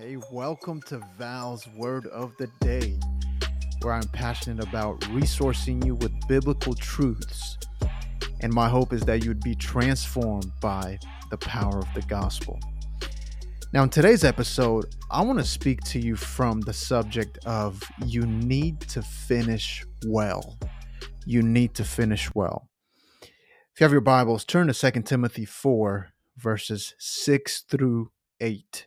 Hey, welcome to Val's Word of the Day, where I'm passionate about resourcing you with biblical truths. And my hope is that you would be transformed by the power of the gospel. Now, in today's episode, I want to speak to you from the subject of you need to finish well. You need to finish well. If you have your Bibles, turn to 2 Timothy 4, verses 6 through 8.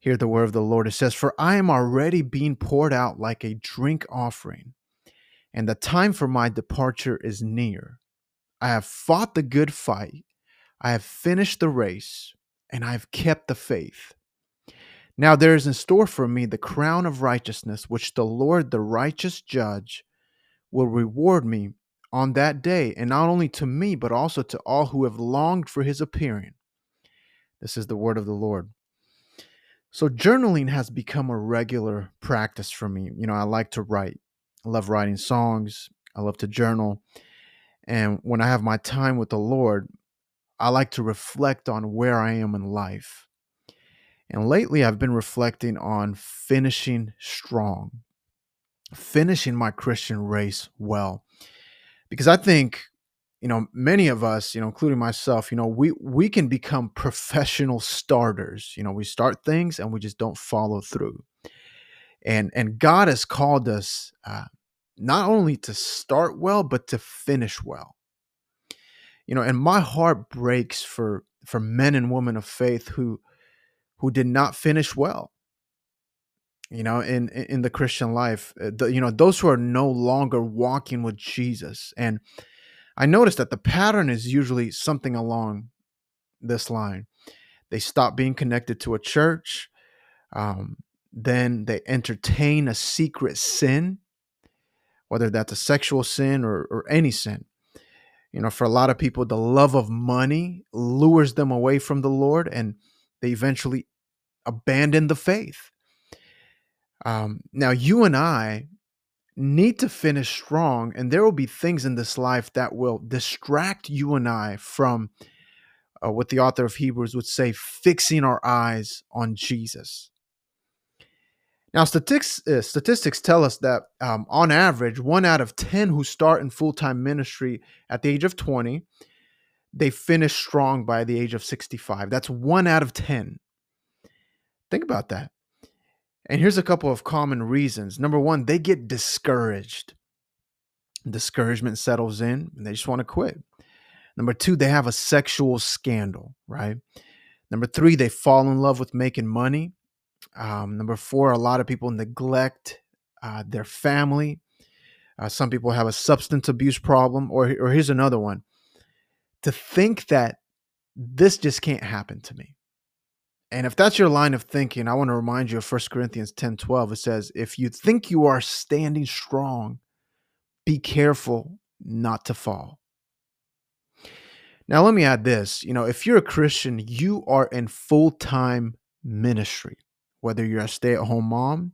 Hear the word of the Lord. It says, For I am already being poured out like a drink offering, and the time for my departure is near. I have fought the good fight, I have finished the race, and I have kept the faith. Now there is in store for me the crown of righteousness, which the Lord, the righteous judge, will reward me on that day, and not only to me, but also to all who have longed for his appearing. This is the word of the Lord. So journaling has become a regular practice for me. You know, I like to write. I love writing songs. I love to journal. And when I have my time with the Lord, I like to reflect on where I am in life. And lately I've been reflecting on finishing strong, finishing my Christian race well. Because I think you know many of us you know including myself you know we we can become professional starters. You know we start things and we just don't follow through. And and god has called us uh, not only to start well but to finish well. You know and my heart breaks for for men and women of faith who who did not finish well. You know in in the christian life uh, the, you know those who are no longer walking with jesus. And I noticed that the pattern is usually something along this line. They stop being connected to a church. Um, then they entertain a secret sin, whether that's a sexual sin or, or any sin. You know, for a lot of people, the love of money lures them away from the Lord and they eventually abandon the faith. Um, now, you and I need to finish strong and there will be things in this life that will distract you and I from uh, what the author of Hebrews would say fixing our eyes on Jesus. Now, statistics, uh, statistics tell us that um, on average, one out of 10 who start in full time ministry at the age of 20, they finish strong by the age of 65. That's one out of 10. Think about that. And here's a couple of common reasons. Number one, they get discouraged. Discouragement settles in and they just want to quit. Number two, they have a sexual scandal, right? Number three, they fall in love with making money. Um, number four, a lot of people neglect uh, their family. Uh, some people have a substance abuse problem. Or, or here's another one to think that this just can't happen to me. And if that's your line of thinking, I want to remind you of 1 Corinthians 10 12. It says, If you think you are standing strong, be careful not to fall. Now, let me add this. You know, if you're a Christian, you are in full time ministry, whether you're a stay at home mom,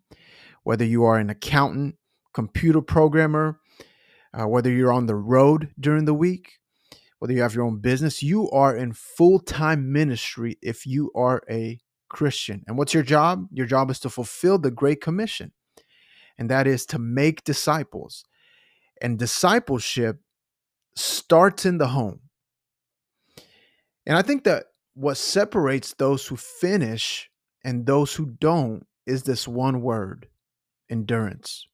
whether you are an accountant, computer programmer, uh, whether you're on the road during the week, whether you have your own business, you are in full time ministry if you are a Christian. And what's your job? Your job is to fulfill the Great Commission, and that is to make disciples. And discipleship starts in the home. And I think that what separates those who finish and those who don't is this one word endurance.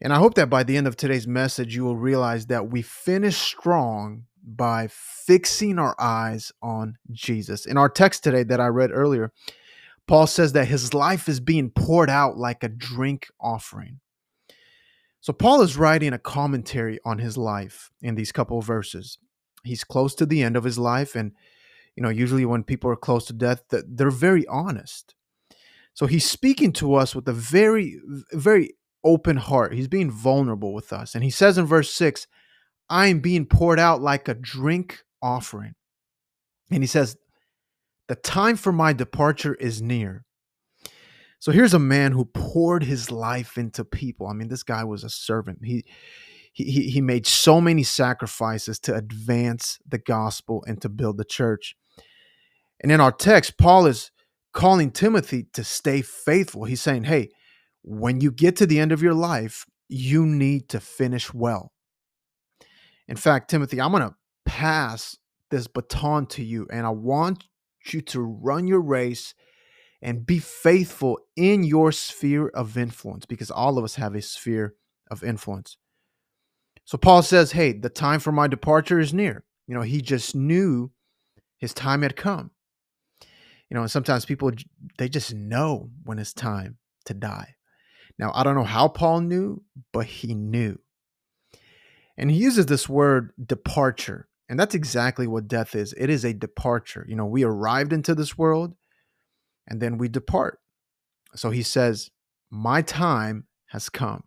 And I hope that by the end of today's message, you will realize that we finish strong by fixing our eyes on Jesus. In our text today that I read earlier, Paul says that his life is being poured out like a drink offering. So, Paul is writing a commentary on his life in these couple verses. He's close to the end of his life, and you know, usually when people are close to death, they're very honest. So he's speaking to us with a very, very open heart. He's being vulnerable with us. And he says in verse 6, I am being poured out like a drink offering. And he says, The time for my departure is near. So here's a man who poured his life into people. I mean, this guy was a servant. He he, he made so many sacrifices to advance the gospel and to build the church. And in our text, Paul is calling Timothy to stay faithful. He's saying, hey, when you get to the end of your life, you need to finish well. In fact, Timothy, I'm going to pass this baton to you, and I want you to run your race and be faithful in your sphere of influence because all of us have a sphere of influence. So Paul says, Hey, the time for my departure is near. You know, he just knew his time had come. You know, and sometimes people, they just know when it's time to die. Now, I don't know how Paul knew, but he knew. And he uses this word departure. And that's exactly what death is it is a departure. You know, we arrived into this world and then we depart. So he says, My time has come.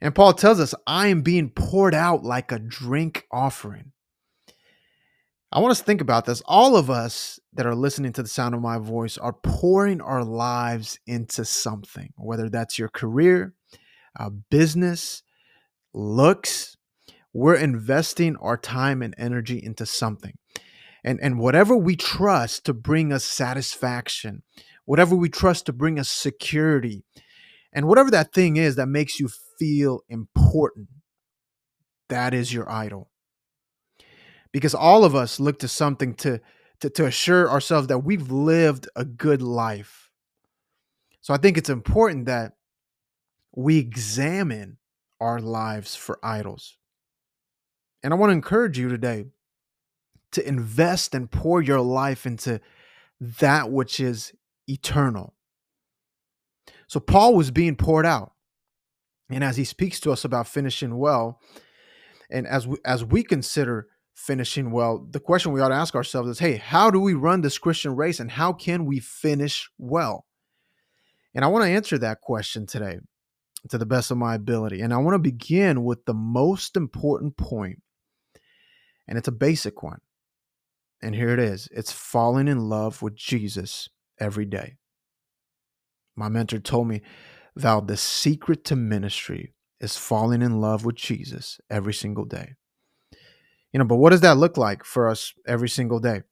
And Paul tells us, I am being poured out like a drink offering. I want us to think about this. All of us that are listening to the sound of my voice are pouring our lives into something, whether that's your career, uh, business, looks. We're investing our time and energy into something. And, and whatever we trust to bring us satisfaction, whatever we trust to bring us security, and whatever that thing is that makes you feel important, that is your idol because all of us look to something to, to, to assure ourselves that we've lived a good life. So I think it's important that we examine our lives for idols. And I want to encourage you today to invest and pour your life into that which is eternal. So Paul was being poured out. And as he speaks to us about finishing well, and as we, as we consider finishing well, the question we ought to ask ourselves is hey, how do we run this Christian race and how can we finish well? And I want to answer that question today to the best of my ability. And I want to begin with the most important point, and it's a basic one. And here it is it's falling in love with Jesus every day. My mentor told me, Val, the secret to ministry is falling in love with Jesus every single day. You know, but what does that look like for us every single day?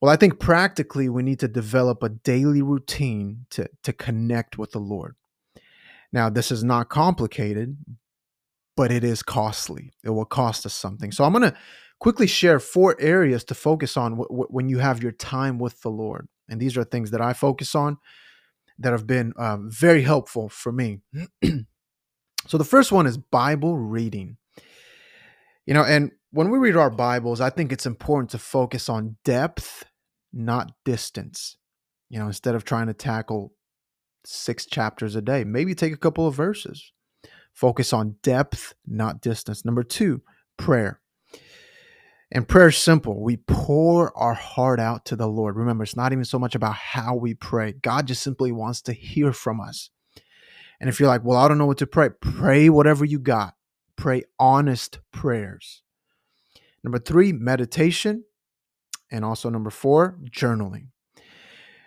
Well, I think practically we need to develop a daily routine to, to connect with the Lord. Now, this is not complicated, but it is costly. It will cost us something. So I'm going to quickly share four areas to focus on w- w- when you have your time with the Lord. And these are things that I focus on that have been uh, very helpful for me. so the first one is Bible reading. You know, and when we read our Bibles, I think it's important to focus on depth, not distance. You know, instead of trying to tackle six chapters a day, maybe take a couple of verses. Focus on depth, not distance. Number two, prayer. And prayer is simple. We pour our heart out to the Lord. Remember, it's not even so much about how we pray. God just simply wants to hear from us. And if you're like, well, I don't know what to pray, pray whatever you got. Pray honest prayers. Number three, meditation. And also number four, journaling.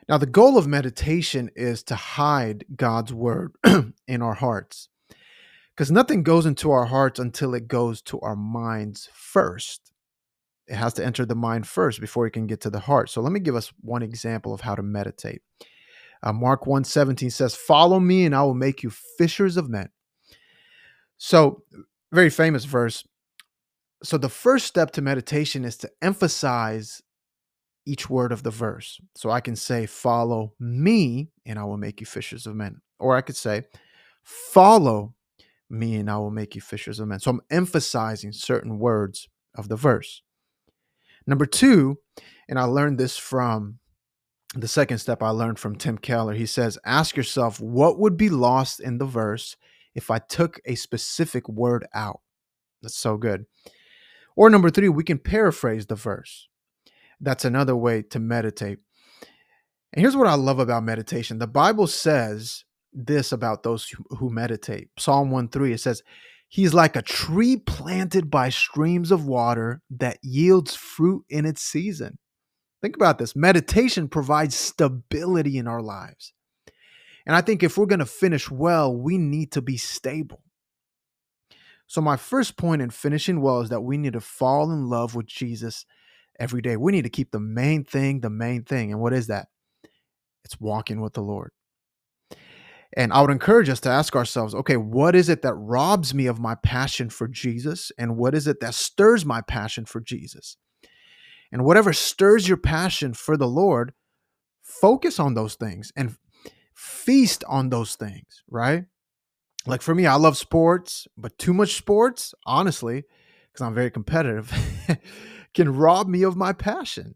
Now, the goal of meditation is to hide God's word in our hearts because nothing goes into our hearts until it goes to our minds first. It has to enter the mind first before it can get to the heart. So let me give us one example of how to meditate. Uh, Mark 1:17 says, "Follow me and I will make you fishers of men." So, very famous verse so the first step to meditation is to emphasize each word of the verse. So I can say, Follow me, and I will make you fishers of men. Or I could say, Follow me, and I will make you fishers of men. So I'm emphasizing certain words of the verse. Number two, and I learned this from the second step I learned from Tim Keller. He says, Ask yourself, what would be lost in the verse if I took a specific word out? That's so good. Or number three, we can paraphrase the verse. That's another way to meditate. And here's what I love about meditation the Bible says this about those who meditate. Psalm 1 3, it says, He's like a tree planted by streams of water that yields fruit in its season. Think about this meditation provides stability in our lives. And I think if we're going to finish well, we need to be stable. So, my first point in finishing well is that we need to fall in love with Jesus every day. We need to keep the main thing the main thing. And what is that? it's walking with the Lord. And I would encourage us to ask ourselves okay, what is it that robs me of my passion for Jesus? And what is it that stirs my passion for Jesus? And whatever stirs your passion for the Lord, focus on those things and feast on those things, right? Like for me, I love sports, but too much sports, honestly, because I'm very competitive, can rob me of my passion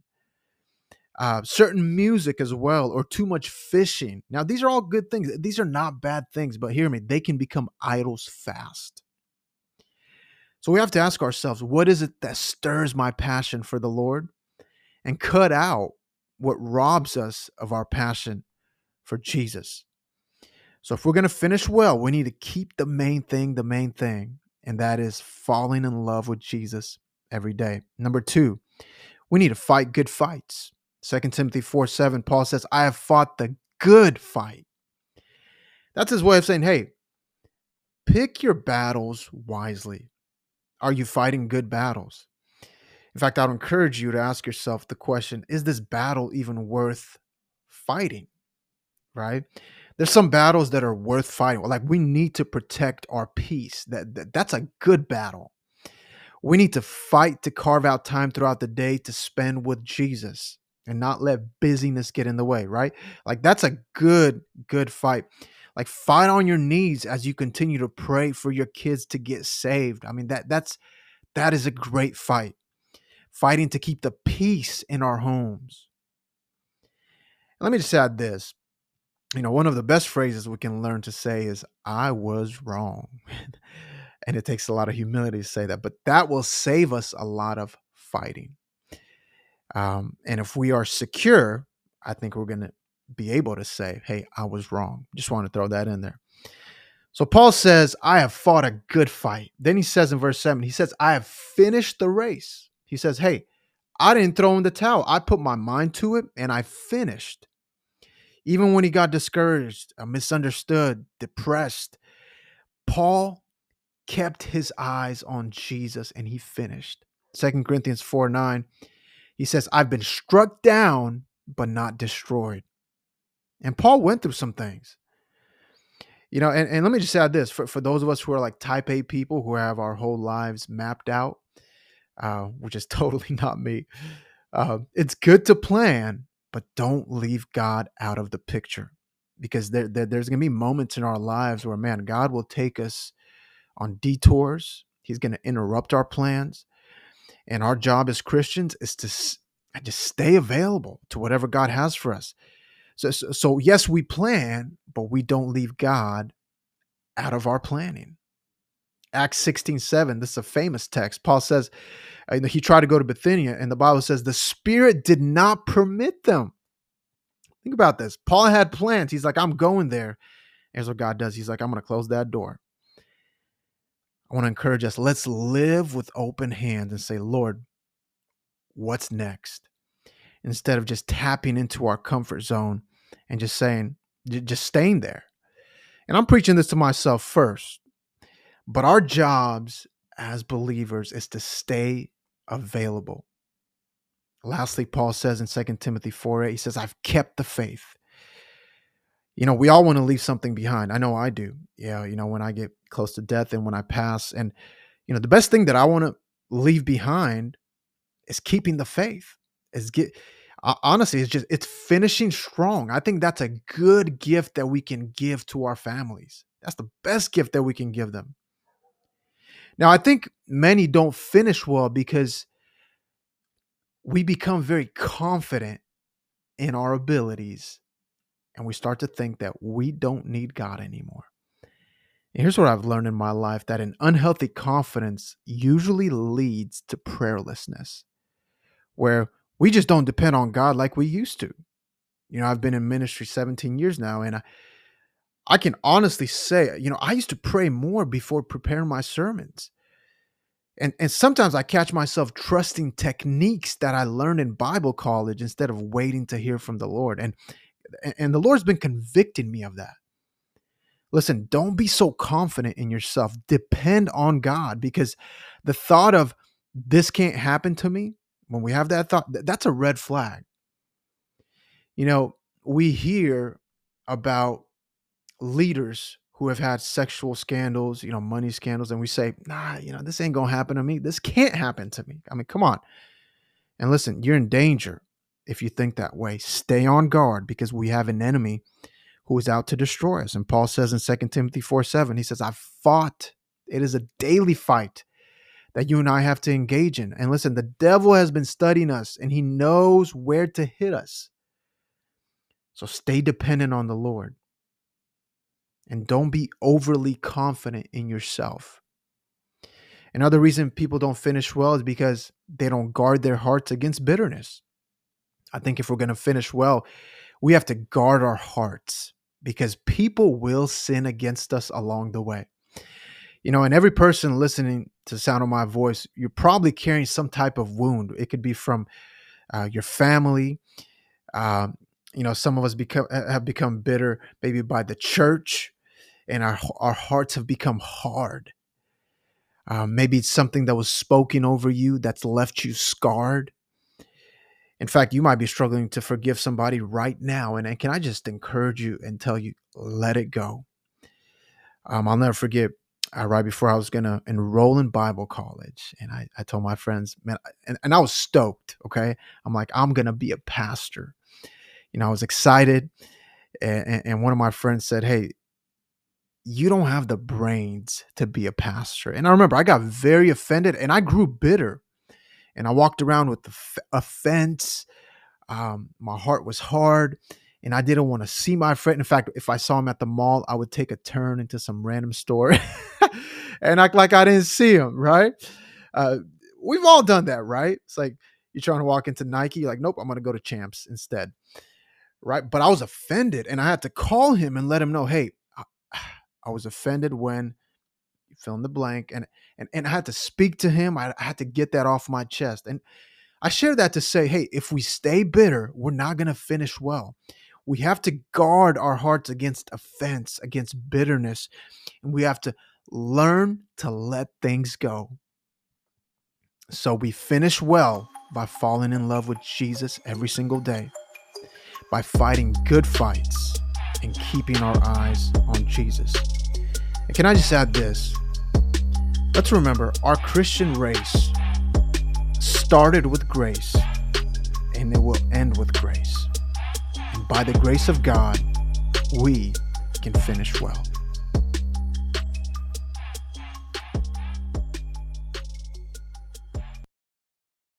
uh, certain music as well, or too much fishing. Now, these are all good things. These are not bad things, but hear me, they can become idols fast. So we have to ask ourselves, what is it that stirs my passion for the Lord? And cut out what robs us of our passion for Jesus. So if we're going to finish well, we need to keep the main thing the main thing, and that is falling in love with Jesus every day. Number two, we need to fight good fights. 2 Timothy 4 7, Paul says, I have fought the good fight. That's his way of saying, hey, pick your battles wisely. Are you fighting good battles? In fact, I would encourage you to ask yourself the question is this battle even worth fighting? Right? There's some battles that are worth fighting. Like we need to protect our peace. That, that that's a good battle. We need to fight to carve out time throughout the day to spend with Jesus and not let busyness get in the way, right? Like that's a good, good fight. Like fight on your knees as you continue to pray for your kids to get saved. I mean, that that's that is a great fight. Fighting to keep the peace in our homes. Let me just add this. You know, one of the best phrases we can learn to say is, I was wrong. and it takes a lot of humility to say that, but that will save us a lot of fighting. Um, and if we are secure, I think we're going to be able to say, hey, I was wrong. Just want to throw that in there. So Paul says, I have fought a good fight. Then he says in verse 7, he says, I have finished the race. He says, hey, I didn't throw in the towel. I put my mind to it and I finished. Even when he got discouraged, uh, misunderstood, depressed, Paul kept his eyes on Jesus and he finished. Second Corinthians 4 9, he says, I've been struck down, but not destroyed. And Paul went through some things. You know, and, and let me just add this for, for those of us who are like type A people who have our whole lives mapped out, uh, which is totally not me. Uh, it's good to plan, but don't leave God out of the picture because there, there there's going to be moments in our lives where, man, God will take us on detours. He's going to interrupt our plans. And our job as Christians is to just stay available to whatever God has for us. So, so yes, we plan, but we don't leave God out of our planning. Acts 16 7, this is a famous text. Paul says, uh, he tried to go to Bithynia, and the Bible says the Spirit did not permit them. Think about this. Paul had plans. He's like, I'm going there. Here's what God does. He's like, I'm going to close that door. I want to encourage us let's live with open hands and say, Lord, what's next? Instead of just tapping into our comfort zone and just saying, just staying there. And I'm preaching this to myself first. But our jobs as believers is to stay available. Lastly, Paul says in 2 Timothy 4 8, he says, I've kept the faith you know, we all want to leave something behind. I know I do. Yeah, you know, when I get close to death and when I pass. And, you know, the best thing that I want to leave behind is keeping the faith. Is get uh, honestly, it's just it's finishing strong. I think that's a good gift that we can give to our families. That's the best gift that we can give them. Now, I think many don't finish well because we become very confident in our abilities and we start to think that we don't need God anymore. And here's what I've learned in my life that an unhealthy confidence usually leads to prayerlessness, where we just don't depend on God like we used to. You know, I've been in ministry 17 years now, and I, I can honestly say, you know, I used to pray more before preparing my sermons. And, and sometimes I catch myself trusting techniques that I learned in Bible college instead of waiting to hear from the Lord. And and the Lord's been convicting me of that. Listen, don't be so confident in yourself. Depend on God because the thought of this can't happen to me, when we have that thought, that's a red flag. You know, we hear about leaders who have had sexual scandals, you know, money scandals, and we say, nah, you know, this ain't gonna happen to me. This can't happen to me. I mean, come on. And listen, you're in danger if you think that way. Stay on guard because we have an enemy who is out to destroy us. And Paul says in 2 Timothy 4 7, he says, I've fought. It is a daily fight that you and I have to engage in. And listen, the devil has been studying us and he knows where to hit us. So stay dependent on the Lord. And don't be overly confident in yourself. Another reason people don't finish well is because they don't guard their hearts against bitterness. I think if we're going to finish well, we have to guard our hearts because people will sin against us along the way. You know, and every person listening to sound of my voice, you're probably carrying some type of wound. It could be from uh, your family. Uh, you know, some of us become have become bitter, maybe by the church, and our our hearts have become hard. Uh, maybe it's something that was spoken over you that's left you scarred. In fact, you might be struggling to forgive somebody right now. And, and can I just encourage you and tell you, let it go. Um, I'll never forget uh, right before I was going to enroll in Bible college. And I, I told my friends, man, and, and I was stoked. Okay. I'm like, I'm going to be a pastor. You know, I was excited. And, and one of my friends said, Hey, you don't have the brains to be a pastor. And I remember I got very offended and I grew bitter and I walked around with the offense. Um, my heart was hard, and I didn't want to see my friend. In fact, if I saw him at the mall, I would take a turn into some random store and act like I didn't see him. Right? Uh, we've all done that, right? It's like you're trying to walk into Nike, you're like, nope, I'm going to go to Champs instead. Right? But I was offended, and I had to call him and let him know, hey, I, I was offended when fill in the blank and and and I had to speak to him. I, I had to get that off my chest. And I share that to say, hey, if we stay bitter, we're not going to finish well. We have to guard our hearts against offense, against bitterness, and we have to learn to let things go. So we finish well by falling in love with Jesus every single day, by fighting good fights and keeping our eyes on Jesus. And can I just add this? Let's remember our Christian race started with grace and it will end with grace. And by the grace of God, we can finish well.